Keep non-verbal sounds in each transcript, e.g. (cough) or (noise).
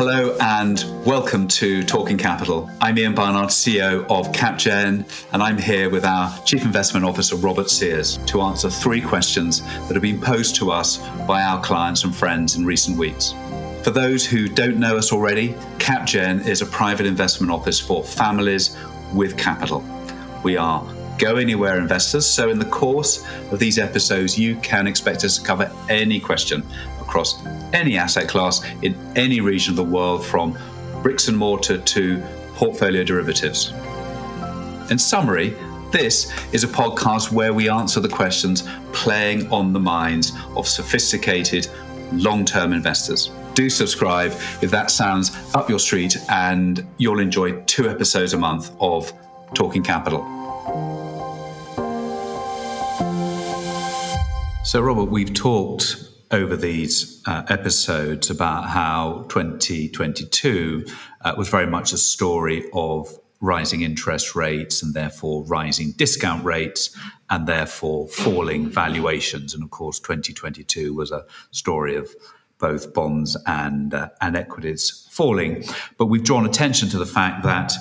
Hello and welcome to Talking Capital. I'm Ian Barnard, CEO of CapGen, and I'm here with our Chief Investment Officer, Robert Sears, to answer three questions that have been posed to us by our clients and friends in recent weeks. For those who don't know us already, CapGen is a private investment office for families with capital. We are go anywhere investors, so in the course of these episodes, you can expect us to cover any question across any asset class in any region of the world, from bricks and mortar to portfolio derivatives. In summary, this is a podcast where we answer the questions playing on the minds of sophisticated long term investors. Do subscribe if that sounds up your street, and you'll enjoy two episodes a month of Talking Capital. So, Robert, we've talked over these uh, episodes about how 2022 uh, was very much a story of rising interest rates and therefore rising discount rates and therefore falling valuations. And of course, 2022 was a story of both bonds and uh, and equities falling. But we've drawn attention to the fact that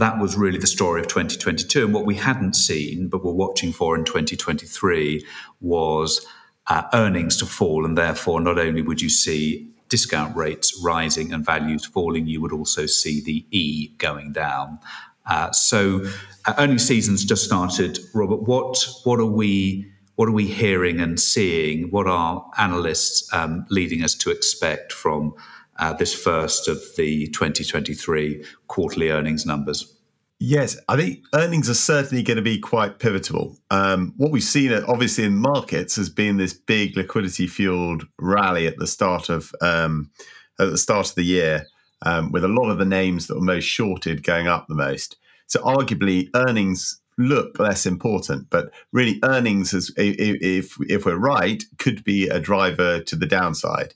that was really the story of 2022. And what we hadn't seen, but were watching for in 2023, was uh, earnings to fall, and therefore not only would you see discount rates rising and values falling, you would also see the E going down. Uh, so uh, earnings season's just started. Robert, what what are we what are we hearing and seeing? What are analysts um, leading us to expect from uh, this first of the 2023 quarterly earnings numbers? Yes, I think earnings are certainly going to be quite pivotal. Um, what we've seen, obviously, in markets has been this big liquidity-fueled rally at the start of um, at the start of the year, um, with a lot of the names that were most shorted going up the most. So, arguably, earnings look less important, but really, earnings, as if if we're right, could be a driver to the downside.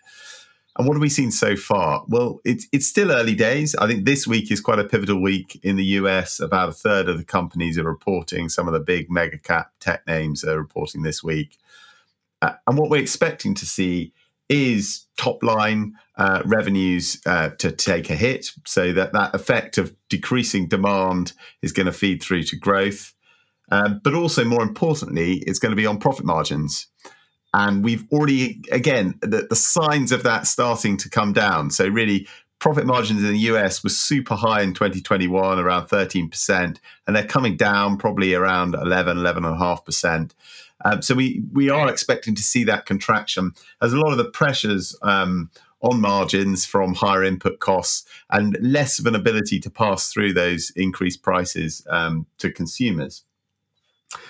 And what have we seen so far? Well, it's it's still early days. I think this week is quite a pivotal week in the US. About a third of the companies are reporting. Some of the big mega cap tech names are reporting this week. Uh, and what we're expecting to see is top line uh, revenues uh, to take a hit. So that that effect of decreasing demand is going to feed through to growth. Um, but also, more importantly, it's going to be on profit margins and we've already again the, the signs of that starting to come down. So really profit margins in the US was super high in 2021 around 13% and they're coming down probably around 11 11.5% um, so we we are expecting to see that contraction as a lot of the pressures um, on margins from higher input costs and less of an ability to pass through those increased prices um, to consumers.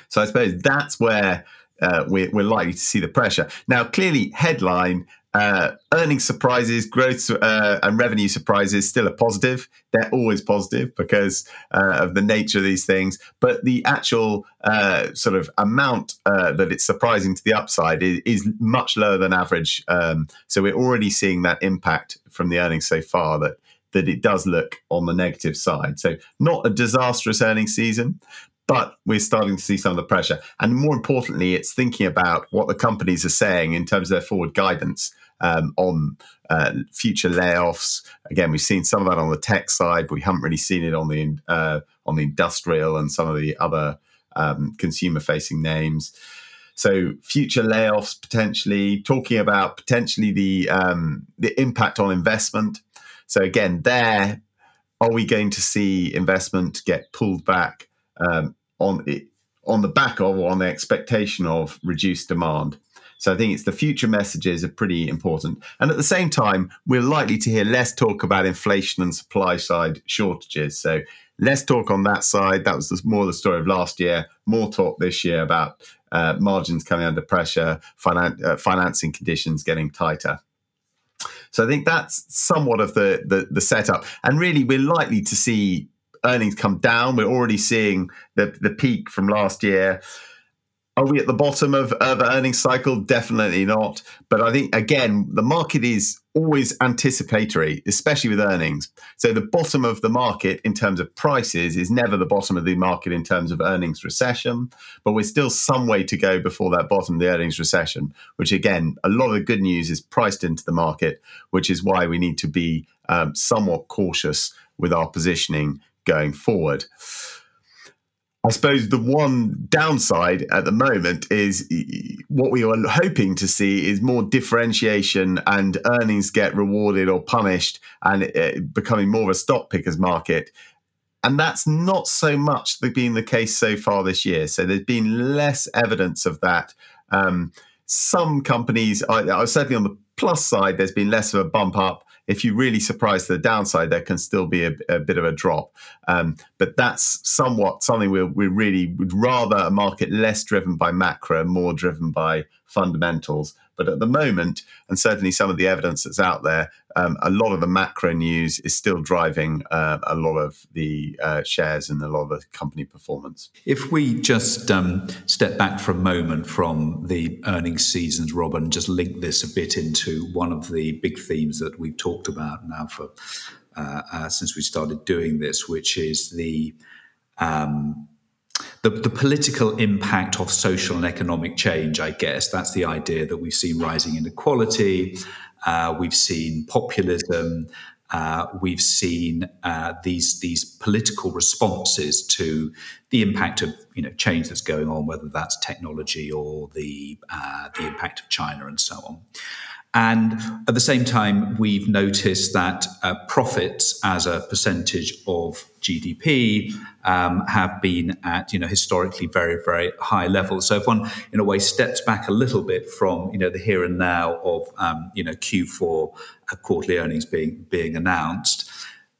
So i suppose that's where uh, we're, we're, likely to see the pressure. Now, clearly, headline uh, earnings surprises, growth uh, and revenue surprises still a positive. They're always positive because uh, of the nature of these things. But the actual uh, sort of amount uh, that it's surprising to the upside is, is much lower than average. Um, so we're already seeing that impact from the earnings so far that that it does look on the negative side. So not a disastrous earnings season, but we're starting to see some of the pressure. And more importantly, it's thinking about what the companies are saying in terms of their forward guidance um, on uh, future layoffs. Again, we've seen some of that on the tech side, but we haven't really seen it on the uh, on the industrial and some of the other um, consumer-facing names. So, future layoffs potentially. Talking about potentially the um, the impact on investment. So, again, there are we going to see investment get pulled back? Um, on it, on the back of or on the expectation of reduced demand. So I think it's the future messages are pretty important. And at the same time, we're likely to hear less talk about inflation and supply side shortages. So less talk on that side. That was more the story of last year. More talk this year about uh, margins coming under pressure, finan- uh, financing conditions getting tighter. So I think that's somewhat of the, the, the setup. And really, we're likely to see earnings come down. We're already seeing the, the peak from last year. Are we at the bottom of, of the earnings cycle? Definitely not. But I think again, the market is always anticipatory, especially with earnings. So the bottom of the market in terms of prices is never the bottom of the market in terms of earnings recession, but we're still some way to go before that bottom the earnings recession, which again, a lot of the good news is priced into the market, which is why we need to be um, somewhat cautious with our positioning going forward. I suppose the one downside at the moment is what we are hoping to see is more differentiation and earnings get rewarded or punished and becoming more of a stock pickers market. And that's not so much been the case so far this year. So there's been less evidence of that. Um, some companies, I, I certainly on the plus side, there's been less of a bump up if you really surprise the downside, there can still be a, a bit of a drop. Um, but that's somewhat something we we really would rather a market less driven by macro, more driven by fundamentals. But at the moment, and certainly some of the evidence that's out there, um, a lot of the macro news is still driving uh, a lot of the uh, shares and a lot of the company performance. If we just um, step back for a moment from the earnings seasons, Robert, just link this a bit into one of the big themes that we've talked about now for uh, uh since we started doing this, which is the um, the, the, political impact of social and economic change, I guess. That's the idea that we've seen rising inequality, uh, we've seen populism, uh, we've seen uh, these these political responses to the impact of you know change that's going on, whether that's technology or the uh, the impact of China and so on. And at the same time, we've noticed that uh, profits as a percentage of GDP um, have been at you know historically very very high levels. So if one in a way steps back a little bit from you know the here and now of um, you know Q4 uh, quarterly earnings being being announced.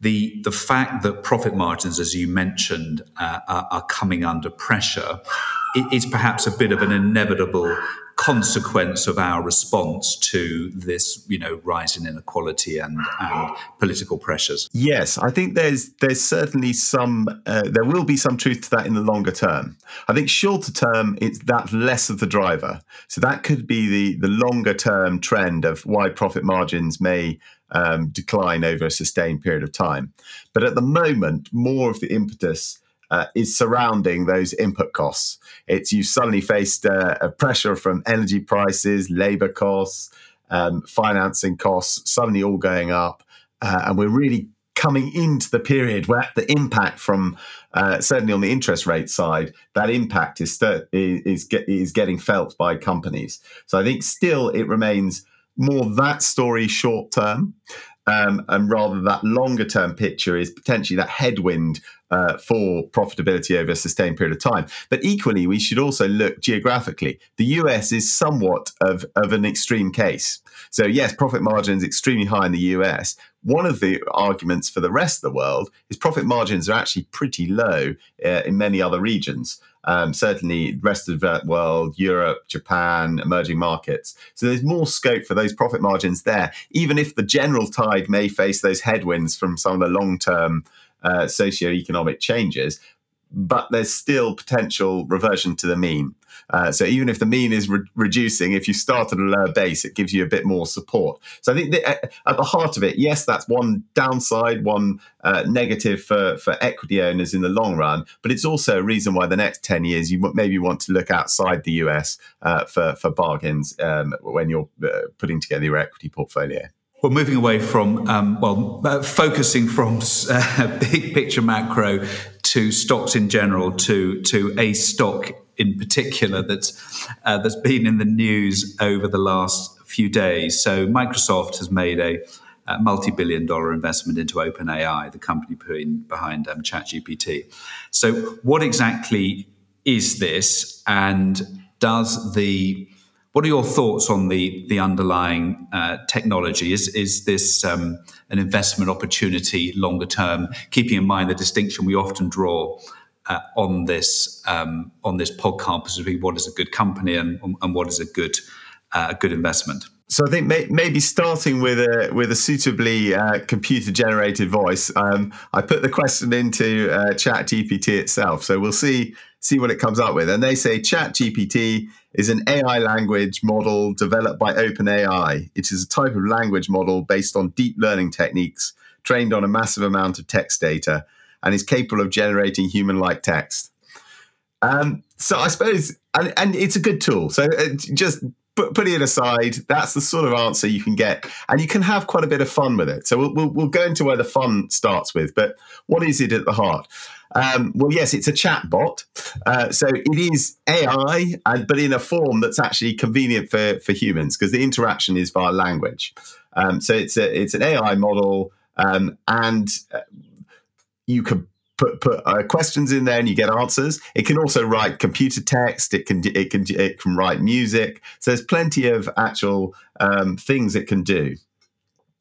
The, the fact that profit margins, as you mentioned, uh, are, are coming under pressure is perhaps a bit of an inevitable consequence of our response to this, you know, rise in inequality and, and political pressures. Yes, I think there's there's certainly some uh, there will be some truth to that in the longer term. I think shorter term, it's that less of the driver. So that could be the the longer term trend of why profit margins may um, decline over a sustained period of time. But at the moment, more of the impetus uh, is surrounding those input costs. It's you suddenly faced uh, a pressure from energy prices, labor costs, um, financing costs, suddenly all going up, uh, and we're really coming into the period where the impact from uh, certainly on the interest rate side, that impact is st- is get, is getting felt by companies. So I think still it remains more that story short term. Um, and rather that longer term picture is potentially that headwind uh, for profitability over a sustained period of time. But equally, we should also look geographically. The US is somewhat of, of an extreme case. So, yes, profit margins extremely high in the US. One of the arguments for the rest of the world is profit margins are actually pretty low uh, in many other regions. Um, certainly, rest of the world, Europe, Japan, emerging markets. So there's more scope for those profit margins there, even if the general tide may face those headwinds from some of the long term uh, socio-economic changes, but there's still potential reversion to the mean. Uh, so even if the mean is re- reducing, if you start at a lower base, it gives you a bit more support. So I think uh, at the heart of it, yes, that's one downside, one uh, negative for, for equity owners in the long run, but it's also a reason why the next 10 years you maybe want to look outside the US uh, for, for bargains um, when you're uh, putting together your equity portfolio. Well, moving away from, um, well, uh, focusing from (laughs) uh, big picture macro to stocks in general, to to a stock in particular that's uh, that's been in the news over the last few days. So Microsoft has made a, a multi-billion dollar investment into OpenAI, the company behind um, ChatGPT. So, what exactly is this, and does the what are your thoughts on the the underlying uh, technology? Is is this um, an investment opportunity longer term? Keeping in mind the distinction we often draw uh, on this um, on this podcast between what is a good company and and what is a good uh, a good investment. So I think may, maybe starting with a with a suitably uh, computer generated voice. Um, I put the question into uh, Chat GPT itself, so we'll see see what it comes up with. And they say Chat GPT is an AI language model developed by OpenAI. It is a type of language model based on deep learning techniques trained on a massive amount of text data and is capable of generating human like text. Um, so I suppose, and, and, it's a good tool. So uh, just put, putting it aside, that's the sort of answer you can get, and you can have quite a bit of fun with it. So we'll, we'll, we'll go into where the fun starts with, but what is it at the heart? Um, well, yes, it's a chat bot. Uh, so it is AI, but in a form that's actually convenient for, for humans because the interaction is via language. Um, so it's a, it's an AI model, um, and uh, you can put put uh, questions in there and you get answers. It can also write computer text. It can it can it can write music. So there's plenty of actual um, things it can do.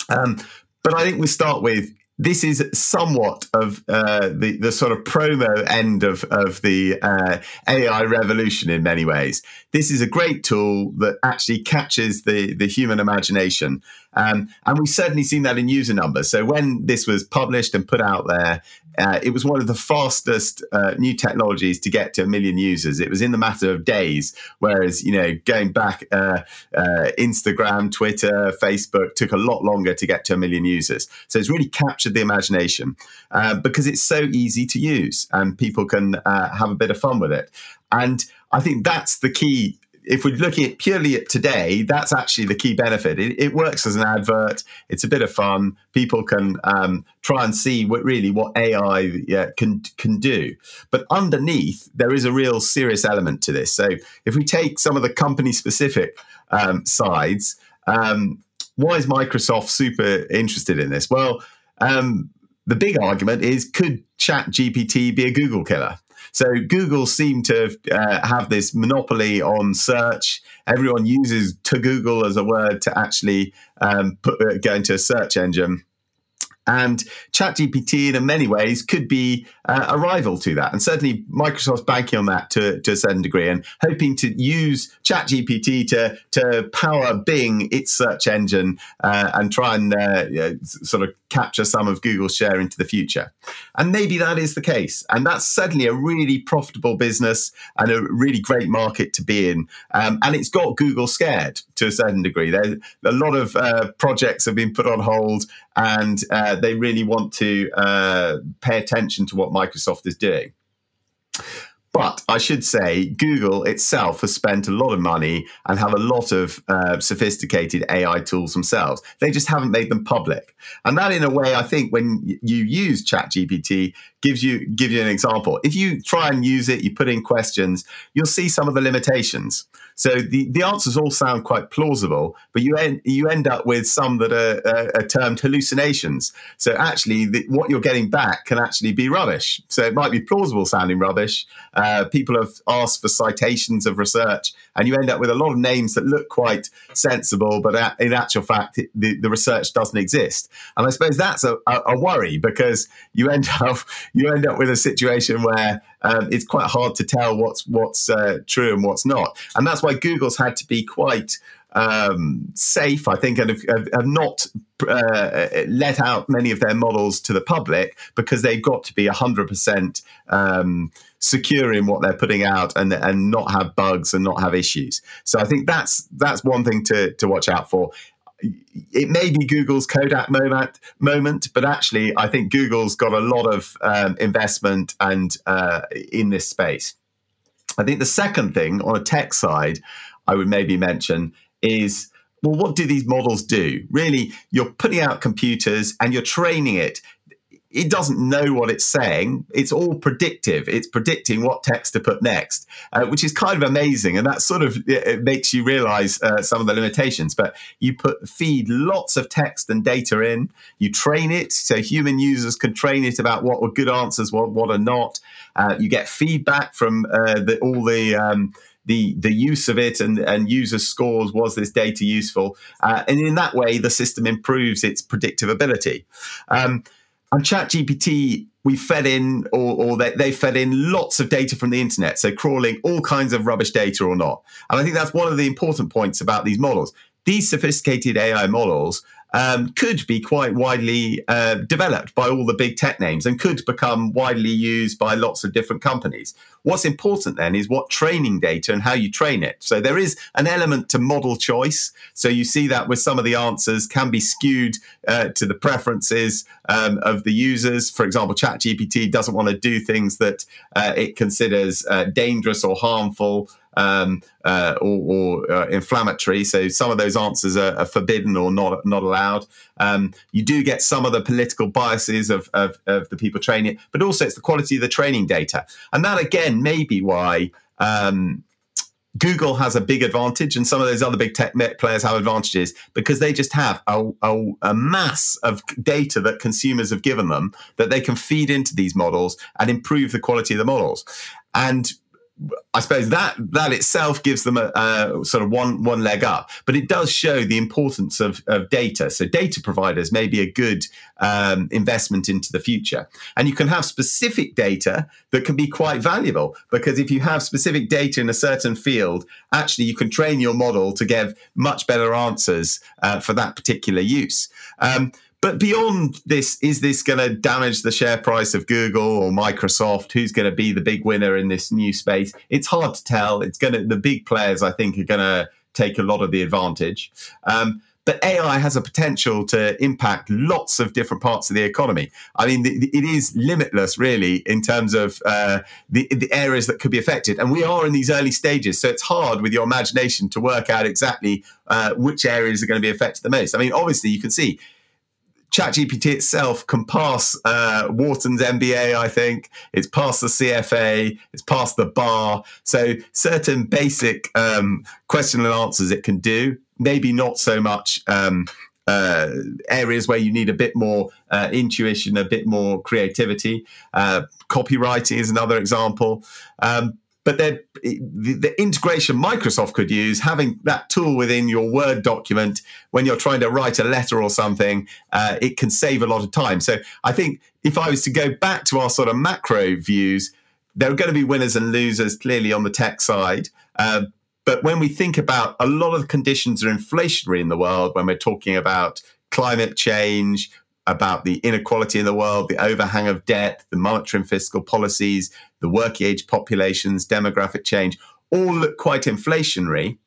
Um, but I think we start with this is somewhat of uh, the the sort of promo end of of the uh, AI revolution in many ways. This is a great tool that actually catches the the human imagination, um, and we've certainly seen that in user numbers. So when this was published and put out there, uh, it was one of the fastest uh, new technologies to get to a million users. It was in the matter of days, whereas you know going back, uh, uh Instagram, Twitter, Facebook took a lot longer to get to a million users. So it's really captured the imagination uh, because it's so easy to use and people can uh, have a bit of fun with it. And I think that's the key if we're looking at purely at today, that's actually the key benefit. It, it works as an advert. It's a bit of fun. People can um, try and see what really what AI can can do. But underneath, there is a real serious element to this. So if we take some of the company specific um, sides, um, why is Microsoft super interested in this? Well, um, the big argument is could Chat GPT be a Google killer? So Google seemed to uh, have this monopoly on search. Everyone uses to Google as a word to actually um, put, uh, go into a search engine. And ChatGPT, in many ways, could be uh, a rival to that. And certainly Microsoft's banking on that to, to a certain degree and hoping to use ChatGPT to, to power Bing, its search engine, uh, and try and uh, sort of capture some of Google's share into the future. And maybe that is the case. And that's certainly a really profitable business and a really great market to be in. Um, and it's got Google scared to a certain degree. There, a lot of uh, projects have been put on hold and uh, they really want to uh, pay attention to what Microsoft is doing. But I should say, Google itself has spent a lot of money and have a lot of uh, sophisticated AI tools themselves. They just haven't made them public. And that, in a way, I think when you use ChatGPT, gives you give you an example. If you try and use it, you put in questions, you'll see some of the limitations. So the, the answers all sound quite plausible, but you end, you end up with some that are, are, are termed hallucinations. So actually, the, what you're getting back can actually be rubbish. So it might be plausible sounding rubbish. Uh, people have asked for citations of research, and you end up with a lot of names that look quite sensible, but in actual fact, the, the research doesn't exist. And I suppose that's a, a worry because you end (laughs) up you end up with a situation where um, it's quite hard to tell what's what's uh, true and what's not. And that's why Google's had to be quite um, safe, I think, and have, have not uh, let out many of their models to the public because they've got to be 100% um, secure in what they're putting out and, and not have bugs and not have issues. So I think that's that's one thing to, to watch out for it may be Google's Kodak moment, moment, but actually, I think Google's got a lot of um, investment and uh, in this space. I think the second thing on a tech side, I would maybe mention is well, what do these models do? Really, you're putting out computers and you're training it it doesn't know what it's saying. It's all predictive. It's predicting what text to put next, uh, which is kind of amazing. And that sort of makes you realize uh, some of the limitations. But you put feed lots of text and data in. You train it so human users can train it about what are good answers, what what are not. Uh, you get feedback from uh, the, all the um, the the use of it and and user scores was this data useful uh, and in that way the system improves its predictive ability um, and ChatGPT, we fed in, or, or they, they, fed in lots of data from the internet. So crawling all kinds of rubbish data or not. And I think that's one of the important points about these models. these sophisticated AI models um, could be quite widely uh, developed by all the big tech names and could become widely used by lots of different companies. What's important then is what training data and how you train it. So there is an element to model choice. So you see that with some of the answers can be skewed uh, to the preferences um, of the users. For example, ChatGPT doesn't want to do things that uh, it considers uh, dangerous or harmful um, uh, or, or uh, inflammatory. So some of those answers are, are forbidden or not not allowed. Um, you do get some of the political biases of, of, of, the people training but also it's the quality of the training data, and that again may be why. Um, Google has a big advantage, and some of those other big tech players have advantages because they just have a, a, a, mass of data that consumers have given them that they can feed into these models and improve the quality of the models. And I suppose that that itself gives them a, a, sort of one one leg up, but it does show the importance of, of data. So data providers may be a good um, investment into the future, and you can have specific data that can be quite valuable because if you have specific data in a certain field, actually you can train your model to give much better answers uh, for that particular use. Um, but beyond this, is this going to damage the share price of Google or Microsoft? Who's going to be the big winner in this new space? It's hard to tell. It's going to the big players, I think, are going to take a lot of the advantage. Um, but AI has a potential to impact lots of different parts of the economy. I mean, it is limitless, really, in terms of uh, the, the areas that could be affected. And we are in these early stages, so it's hard with your imagination to work out exactly uh, which areas are going to be affected the most. I mean, obviously, you can see ChatGPT itself can pass uh, Wharton's MBA, I think. It's passed the CFA, it's passed the bar. So, certain basic um, question and answers it can do, maybe not so much. Um, uh, areas where you need a bit more uh, intuition, a bit more creativity. Uh, copywriting is another example. Um, but the, the integration Microsoft could use, having that tool within your Word document when you're trying to write a letter or something, uh, it can save a lot of time. So I think if I was to go back to our sort of macro views, there are going to be winners and losers clearly on the tech side. Uh, but when we think about a lot of conditions are inflationary in the world, when we're talking about climate change, about the inequality in the world, the overhang of debt, the monetary and fiscal policies, the working age populations, demographic change, all look quite inflationary.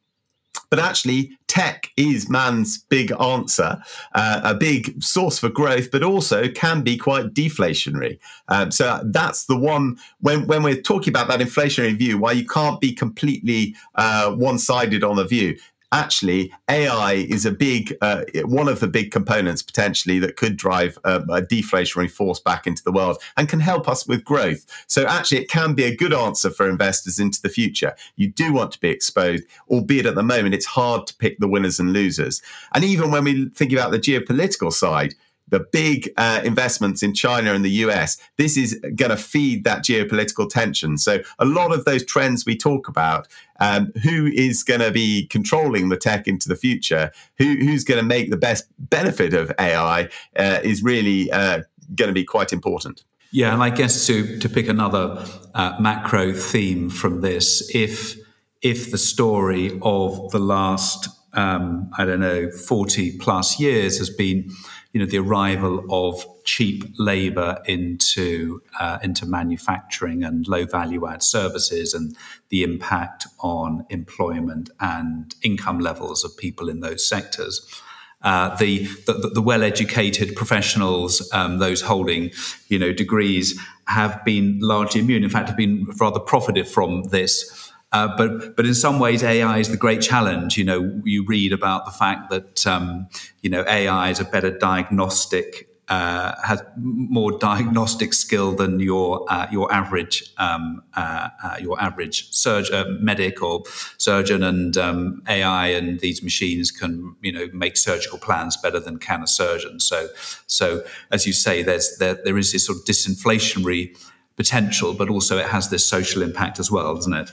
But actually, tech is man's big answer, uh, a big source for growth, but also can be quite deflationary. Um, so that's the one when when we're talking about that inflationary view, why you can't be completely uh, one sided on the view actually AI is a big uh, one of the big components potentially that could drive a, a, deflationary force back into the world and can help us with growth. So actually, it can be a good answer for investors into the future. You do want to be exposed, albeit at the moment it's hard to pick the winners and losers. And even when we think about the geopolitical side, the big uh, investments in China and the US, this is going to feed that geopolitical tension. So, a lot of those trends we talk about, um, who is going to be controlling the tech into the future, who, who's going to make the best benefit of AI, uh, is really uh, going to be quite important. Yeah, and I guess to to pick another uh, macro theme from this, if if the story of the last um, I don't know forty plus years has been you know the arrival of cheap labor into uh, into manufacturing and low value add services and the impact on employment and income levels of people in those sectors. Uh, the, the, the well-educated professionals, um, those holding, you know, degrees, have been largely immune. In fact, have been rather profited from this uh, but but in some ways, AI is the great challenge. You know, you read about the fact that um, you know AI is a better diagnostic. Uh, has more diagnostic skill than your uh, your average um, uh, uh, your average surgeon, medic or surgeon, and um, AI and these machines can you know make surgical plans better than can a surgeon. So so as you say, there's there, there is this sort of disinflationary potential, but also it has this social impact as well, doesn't it?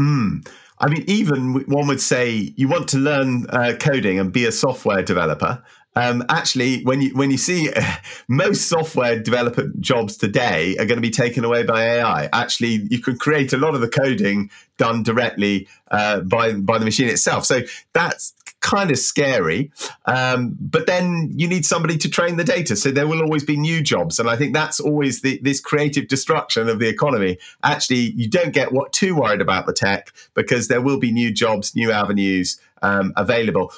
Mm. I mean, even one would say you want to learn uh, coding and be a software developer. Um, actually, when you when you see uh, (laughs) most software developer jobs today are going to be taken away by AI. Actually, you can create a lot of the coding done directly uh, by by the machine itself. So that's kind of scary. Um, but then you need somebody to train the data. So there will always be new jobs. And I think that's always the, this creative destruction of the economy. Actually, you don't get what too worried about the tech because there will be new jobs, new avenues um, available.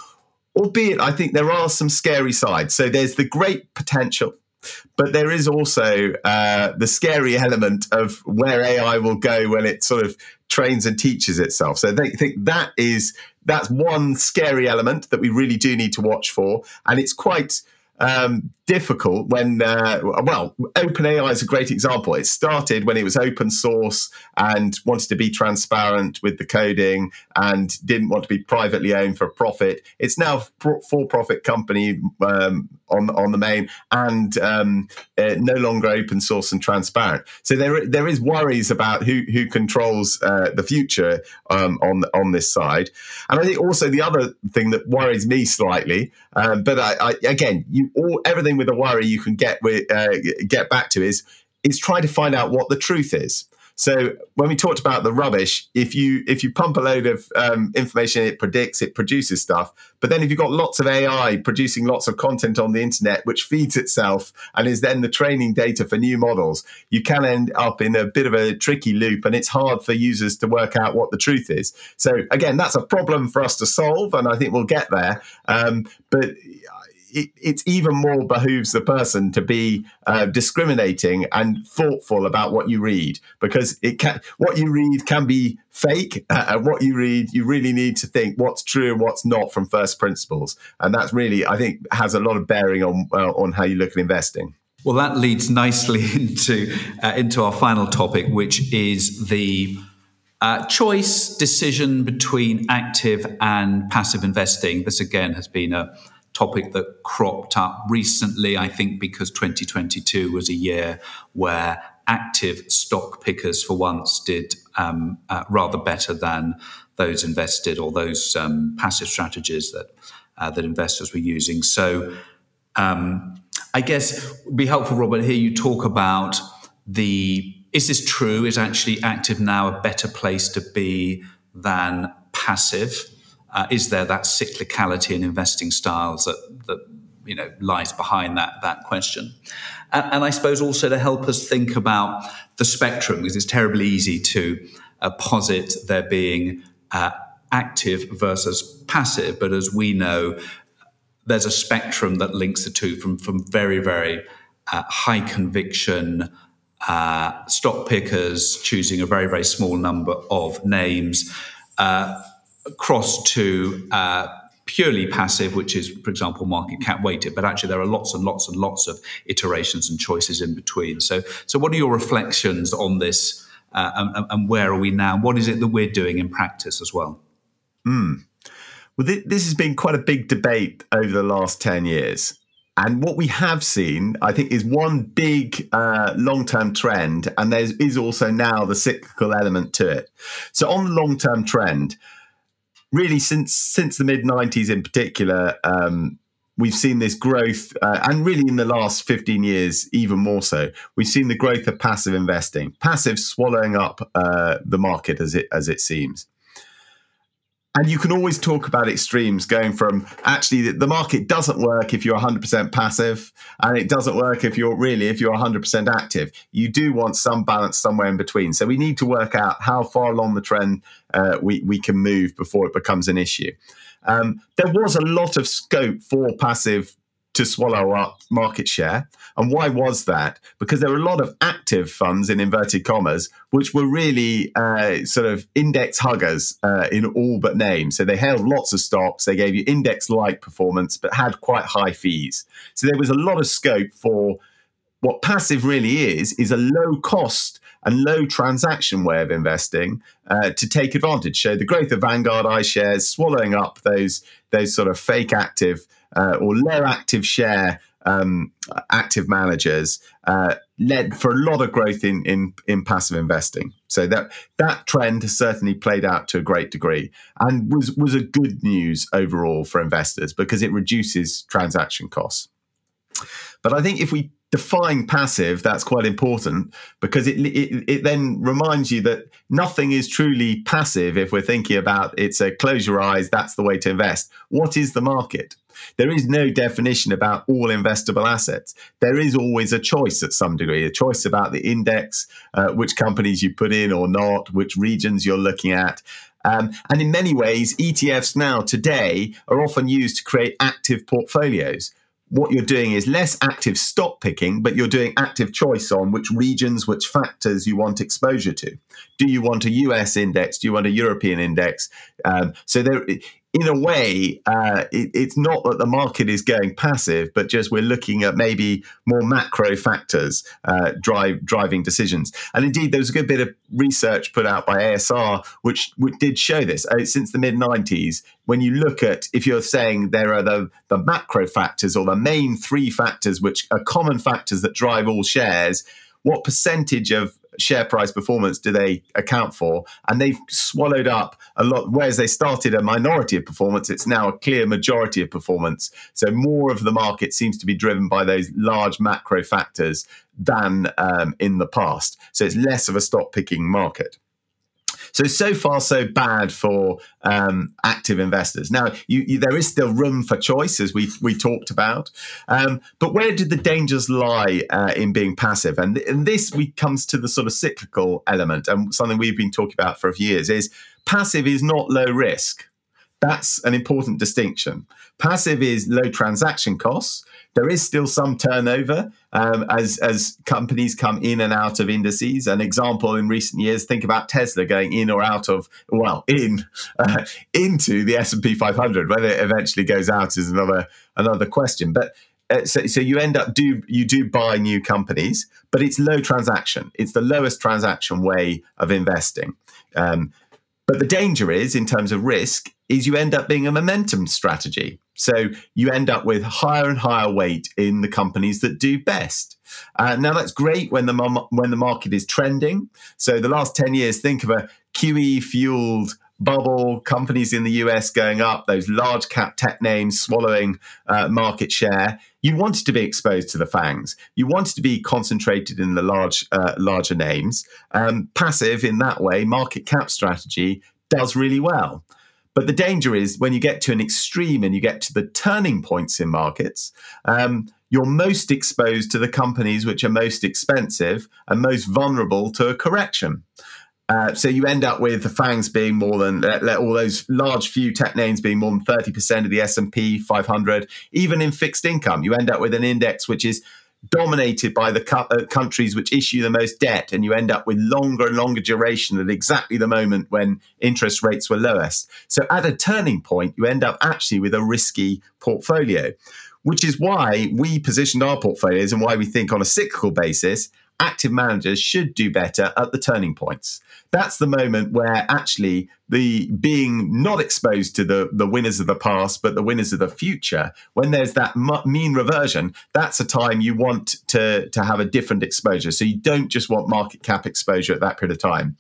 Albeit, I think there are some scary sides. So there's the great potential but there is also uh, the scary element of where AI will go when it sort of trains and teaches itself. So they think that is that's one scary element that we really do need to watch for, and it's quite um, difficult when, uh, well, OpenAI is a great example. It started when it was open source and wanted to be transparent with the coding and didn't want to be privately owned for profit. It's now a for-profit company um, on on the main and um, uh, no longer open source and transparent. So there there is worries about who who controls uh, the future um, on on this side. And I think also the other thing that worries me slightly, um, but I, I, again, you all everything with a worry you can get with, uh, get back to is is trying to find out what the truth is. So when we talked about the rubbish, if you if you pump a load of um, information, it predicts, it produces stuff. But then if you've got lots of AI producing lots of content on the internet, which feeds itself and is then the training data for new models, you can end up in a bit of a tricky loop, and it's hard for users to work out what the truth is. So again, that's a problem for us to solve, and I think we'll get there. Um, but it, it's even more behooves the person to be uh, discriminating and thoughtful about what you read because it can what you read can be fake uh, and what you read you really need to think what's true and what's not from first principles and that's really i think has a lot of bearing on uh, on how you look at investing well that leads nicely (laughs) into uh, into our final topic which is the uh, choice decision between active and passive investing. This again has been a, topic that cropped up recently, I think, because 2022 was a year where active stock pickers for once did um, uh, rather better than those invested or those um, passive strategies that uh, that investors were using. So, um, I guess would be helpful, Robert, here you talk about the is this true? Is actually active now a better place to be than passive? Uh, is there that cyclicality in investing styles that that you know lies behind that that question? And, and I suppose also to help us think about the spectrum, because it's terribly easy to uh, posit there being uh, active versus passive, but as we know, there's a spectrum that links the two from from very very uh, high conviction. Uh, stock pickers choosing a very, very small number of names, across to uh, purely passive, which is, for example, market cap weighted. But actually, there are lots and lots and lots of iterations and choices in between. So, so what are your reflections on this, uh, and, and, where are we now? What is it that we're doing in practice as well? Mm. Well, th- this has been quite a big debate over the last ten years. And what we have seen, I think, is one big uh, long term trend, and there is also now the cyclical element to it. So, on the long term trend, really since since the mid 90s in particular um, we've seen this growth uh, and really in the last 15 years even more so we've seen the growth of passive investing passive swallowing up uh, the market as it as it seems and you can always talk about extremes going from actually the market doesn't work if you're 100% passive and it doesn't work if you're really if you're 100% active. You do want some balance somewhere in between. So we need to work out how far along the trend uh, we, we can move before it becomes an issue. Um, there was a lot of scope for passive to swallow up market share. And why was that? Because there were a lot of active funds in inverted commas, which were really uh, sort of index huggers uh, in all but name. So they held lots of stocks, they gave you index like performance, but had quite high fees. So there was a lot of scope for what passive really is, is a low cost and low transaction way of investing uh, to take advantage. So the growth of Vanguard iShares swallowing up those those sort of fake active uh, or low active share um, active managers uh, led for a lot of growth in, in in passive investing. So that that trend has certainly played out to a great degree and was was a good news overall for investors because it reduces transaction costs. But I think if we define passive, that's quite important because it, it, it then reminds you that nothing is truly passive if we're thinking about it's a close your eyes, that's the way to invest. What is the market? There is no definition about all investable assets. There is always a choice at some degree, a choice about the index, uh, which companies you put in or not, which regions you're looking at. Um, and in many ways, ETFs now today are often used to create active portfolios what you're doing is less active stock picking, but you're doing active choice on which regions, which factors you want exposure to. Do you want a US index? Do you want a European index? Um, so there, in a way, uh, it, it's not that the market is going passive, but just we're looking at maybe more macro factors uh, drive driving decisions. And indeed, there was a good bit of research put out by ASR which, which did show this. Uh, since the mid 90s, when you look at if you're saying there are the, the macro factors or the main three factors, which are common factors that drive all shares, what percentage of share price performance do they account for? And they've swallowed up a lot. Whereas they started a minority of performance, it's now a clear majority of performance. So more of the market seems to be driven by those large macro factors than um, in the past. So it's less of a stock picking market. So so far so bad for um, active investors. Now you, you, there is still room for choice, as we we talked about. Um, but where did the dangers lie uh, in being passive? And, and this we comes to the sort of cyclical element, and something we've been talking about for a few years is passive is not low risk. That's an important distinction. Passive is low transaction costs. There is still some turnover um, as as companies come in and out of indices. An example in recent years, think about Tesla going in or out of well in uh, into the S and P 500. Whether it eventually goes out is another another question. But uh, so, so you end up do you do buy new companies, but it's low transaction. It's the lowest transaction way of investing. Um, but the danger is, in terms of risk, is you end up being a momentum strategy. So you end up with higher and higher weight in the companies that do best. Uh, now that's great when the when the market is trending. So the last ten years, think of a QE fueled bubble, companies in the US going up, those large cap tech names swallowing uh, market share. You wanted to be exposed to the FANGs. You wanted to be concentrated in the large, uh, larger names. Um, passive in that way, market cap strategy does really well. But the danger is when you get to an extreme and you get to the turning points in markets, um, you're most exposed to the companies which are most expensive and most vulnerable to a correction. Uh, so you end up with the FANGs being more than all those large few tech names being more than 30% of the S&P 500 even in fixed income you end up with an index which is dominated by the uh, countries which issue the most debt, and you end up with longer and longer duration at exactly the moment when interest rates were lowest. So, at a turning point, you end up actually with a risky portfolio, which is why we positioned our portfolios and why we think on a cyclical basis active managers should do better at the turning points. That's the moment where actually the being not exposed to the, the winners of the past, but the winners of the future, when there's that mean reversion, that's a time you want to, to have a different exposure. So you don't just want market cap exposure at that period of time.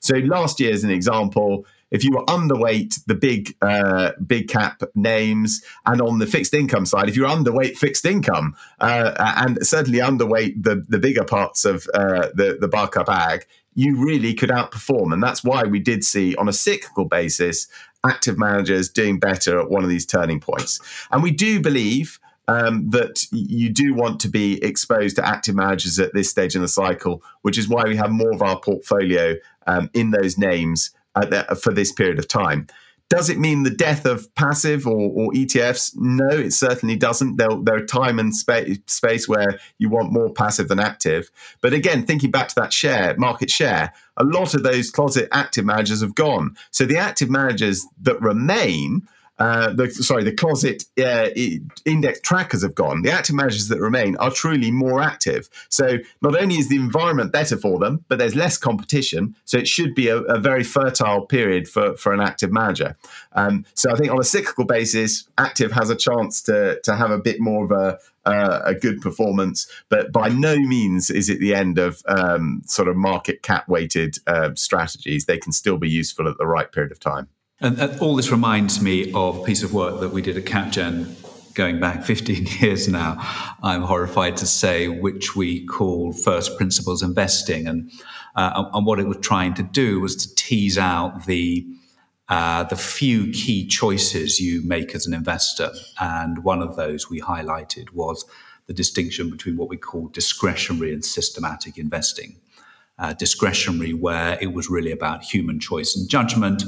So last year, as an example, if you were underweight the big uh, big cap names, and on the fixed income side, if you're underweight fixed income, uh, and certainly underweight the the bigger parts of uh, the the BarCap Agg, you really could outperform, and that's why we did see on a cyclical basis active managers doing better at one of these turning points, and we do believe. Um, that you do want to be exposed to active managers at this stage in the cycle, which is why we have more of our portfolio um, in those names for this period of time. Does it mean the death of passive or, or ETFs? No, it certainly doesn't. There, there are time and spa- space where you want more passive than active. But again, thinking back to that share, market share, a lot of those closet active managers have gone. So the active managers that remain uh, the sorry, the closet uh, index trackers have gone. The active managers that remain are truly more active. So not only is the environment better for them, but there's less competition. So it should be a, a very fertile period for, for an active manager. Um, so I think on a cyclical basis, active has a chance to to have a bit more of a uh, a good performance, but by no means is it the end of um, sort of market cap weighted uh, strategies. They can still be useful at the right period of time. And, all this reminds me of a piece of work that we did at CapGen going back (laughs) 15 years now, I'm horrified to say, which we call first principles investing. And, uh, and what it was trying to do was to tease out the uh, the few key choices you make as an investor. And one of those we highlighted was the distinction between what we call discretionary and systematic investing. Uh, discretionary, where it was really about human choice and judgment,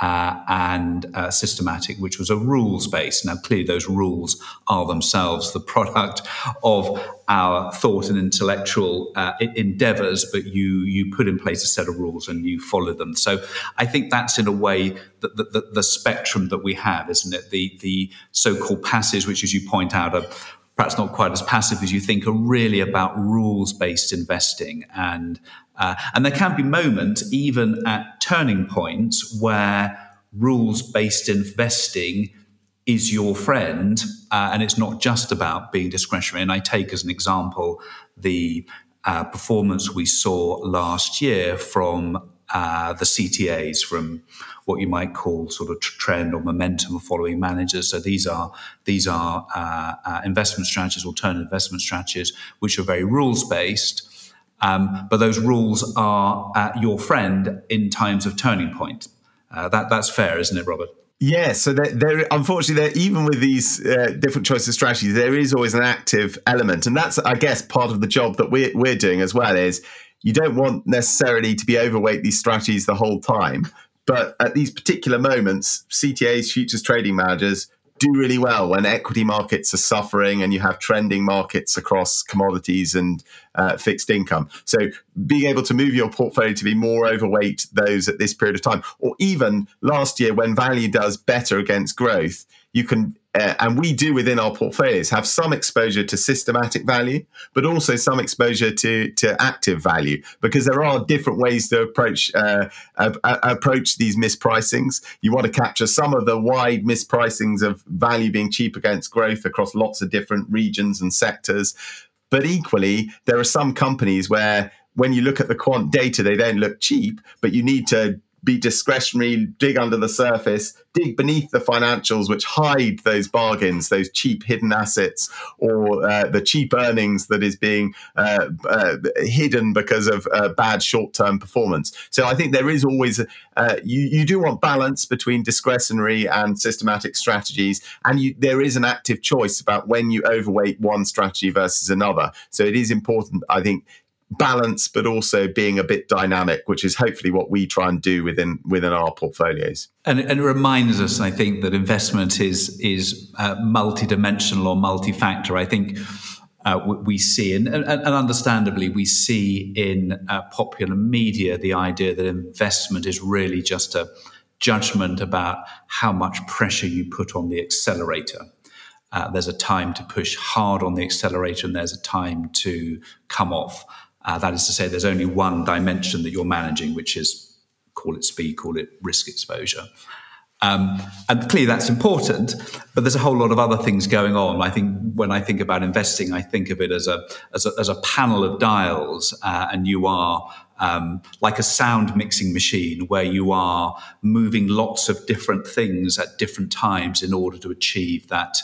uh, and uh, systematic, which was a rules based. Now, clearly, those rules are themselves the product of our thought and intellectual uh, endeavors, but you you put in place a set of rules and you follow them. So, I think that's in a way the, the, the spectrum that we have, isn't it? The the so called passes, which, as you point out, are perhaps not quite as passive as you think, are really about rules based investing and uh, and there can be moments, even at turning points, where rules based investing is your friend. Uh, and it's not just about being discretionary. And I take as an example the uh, performance we saw last year from uh, the CTAs, from what you might call sort of trend or momentum following managers. So these are these are uh, uh, investment strategies, alternative investment strategies, which are very rules based. Um, but those rules are your friend in times of turning point. Uh, that that's fair, isn't it, Robert? Yeah, so unfortunately, even with these uh, different choices of strategies, there is always an active element, and that's, I guess, part of the job that we're we're doing as well. Is you don't want necessarily to be overweight these strategies the whole time, but at these particular moments, CTAs, futures trading managers, do really well when equity markets are suffering and you have trending markets across commodities and uh, fixed income. So being able to move your portfolio to be more overweight those at this period of time, or even last year when value does better against growth, you can uh, and we do within our portfolios have some exposure to systematic value, but also some exposure to to active value because there are different ways to approach uh, uh, approach these mispricings. You want to capture some of the wide mispricings of value being cheap against growth across lots of different regions and sectors, but equally there are some companies where when you look at the quant data, they then look cheap, but you need to be discretionary, dig under the surface, dig beneath the financials, which hide those bargains, those cheap hidden assets, or uh, the cheap earnings that is being uh, uh, hidden because of uh, bad short term performance. So I think there is always, uh, you, you do want balance between discretionary and systematic strategies, and you, there is an active choice about when you overweight one strategy versus another. So it is important, I think, balance, but also being a bit dynamic, which is hopefully what we try and do within within our portfolios. And, and it reminds us, I think, that investment is is uh, multidimensional or multi-factor. I think. Uh, we see, and, and, and, understandably, we see in uh, popular media the idea that investment is really just a judgment about how much pressure you put on the accelerator. Uh, there's a time to push hard on the accelerator, and there's a time to come off. Uh, that is to say, there's only one dimension that you're managing, which is call it speed, call it risk exposure. Um, and clearly that's important, but there's a whole lot of other things going on. I think when I think about investing, I think of it as a as a, as a panel of dials, uh, and you are um, like a sound mixing machine where you are moving lots of different things at different times in order to achieve that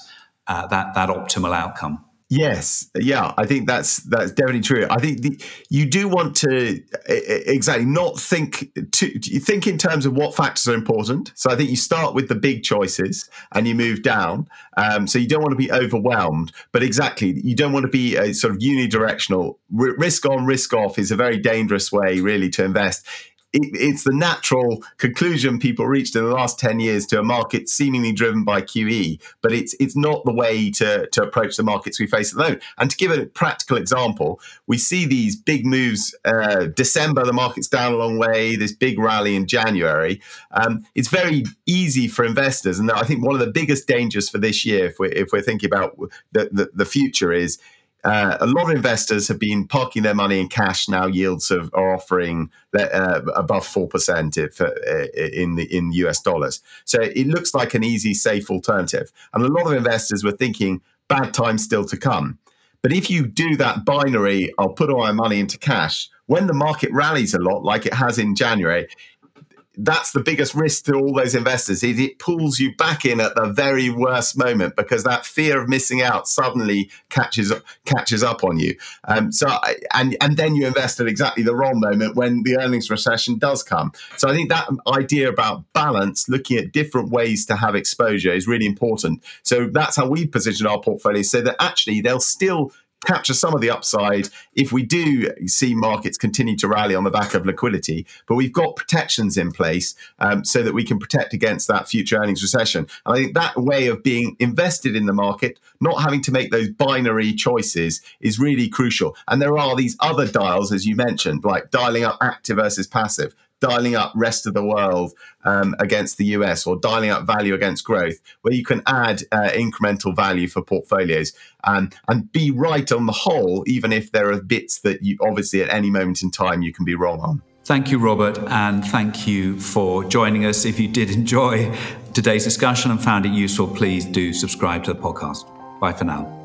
uh, that that optimal outcome. Yes, yeah, I think that's that's definitely true. I think the, you do want to exactly not think to think in terms of what factors are important. So I think you start with the big choices and you move down. Um, so you don't want to be overwhelmed, but exactly you don't want to be a sort of unidirectional. R- risk on, risk off is a very dangerous way, really, to invest it, it's the natural conclusion people reached in the last 10 years to a market seemingly driven by QE, but it's it's not the way to, to approach the markets we face at the moment. And to give a practical example, we see these big moves. Uh, December, the market's down a long way, this big rally in January. Um, it's very easy for investors. And I think one of the biggest dangers for this year, if we're, if we're thinking about the, the, the future, is uh, a lot of investors have been parking their money in cash. Now yields have, are offering uh, above four percent uh, in the in US dollars. So it looks like an easy, safe alternative. And a lot of investors were thinking bad times still to come. But if you do that binary, I'll put all my money into cash. When the market rallies a lot, like it has in January, that's the biggest risk to all those investors is it pulls you back in at the very worst moment because that fear of missing out suddenly catches catches up on you. Um, so and and then you invest at exactly the wrong moment when the earnings recession does come. So I think that idea about balance, looking at different ways to have exposure, is really important. So that's how we position our portfolio so that actually they'll still capture some of the upside if we do see markets continue to rally on the back of liquidity. But we've got protections in place um, so that we can protect against that future earnings recession. And I think that way of being invested in the market, not having to make those binary choices, is really crucial. And there are these other dials, as you mentioned, like dialing up active versus passive dialing up rest of the world um, against the US or dialing up value against growth, where you can add uh, incremental value for portfolios um, and be right on the whole, even if there are bits that you obviously at any moment in time you can be wrong on. Thank you, Robert, and thank you for joining us. If you did enjoy today's discussion and found it useful, please do subscribe to the podcast. Bye for now.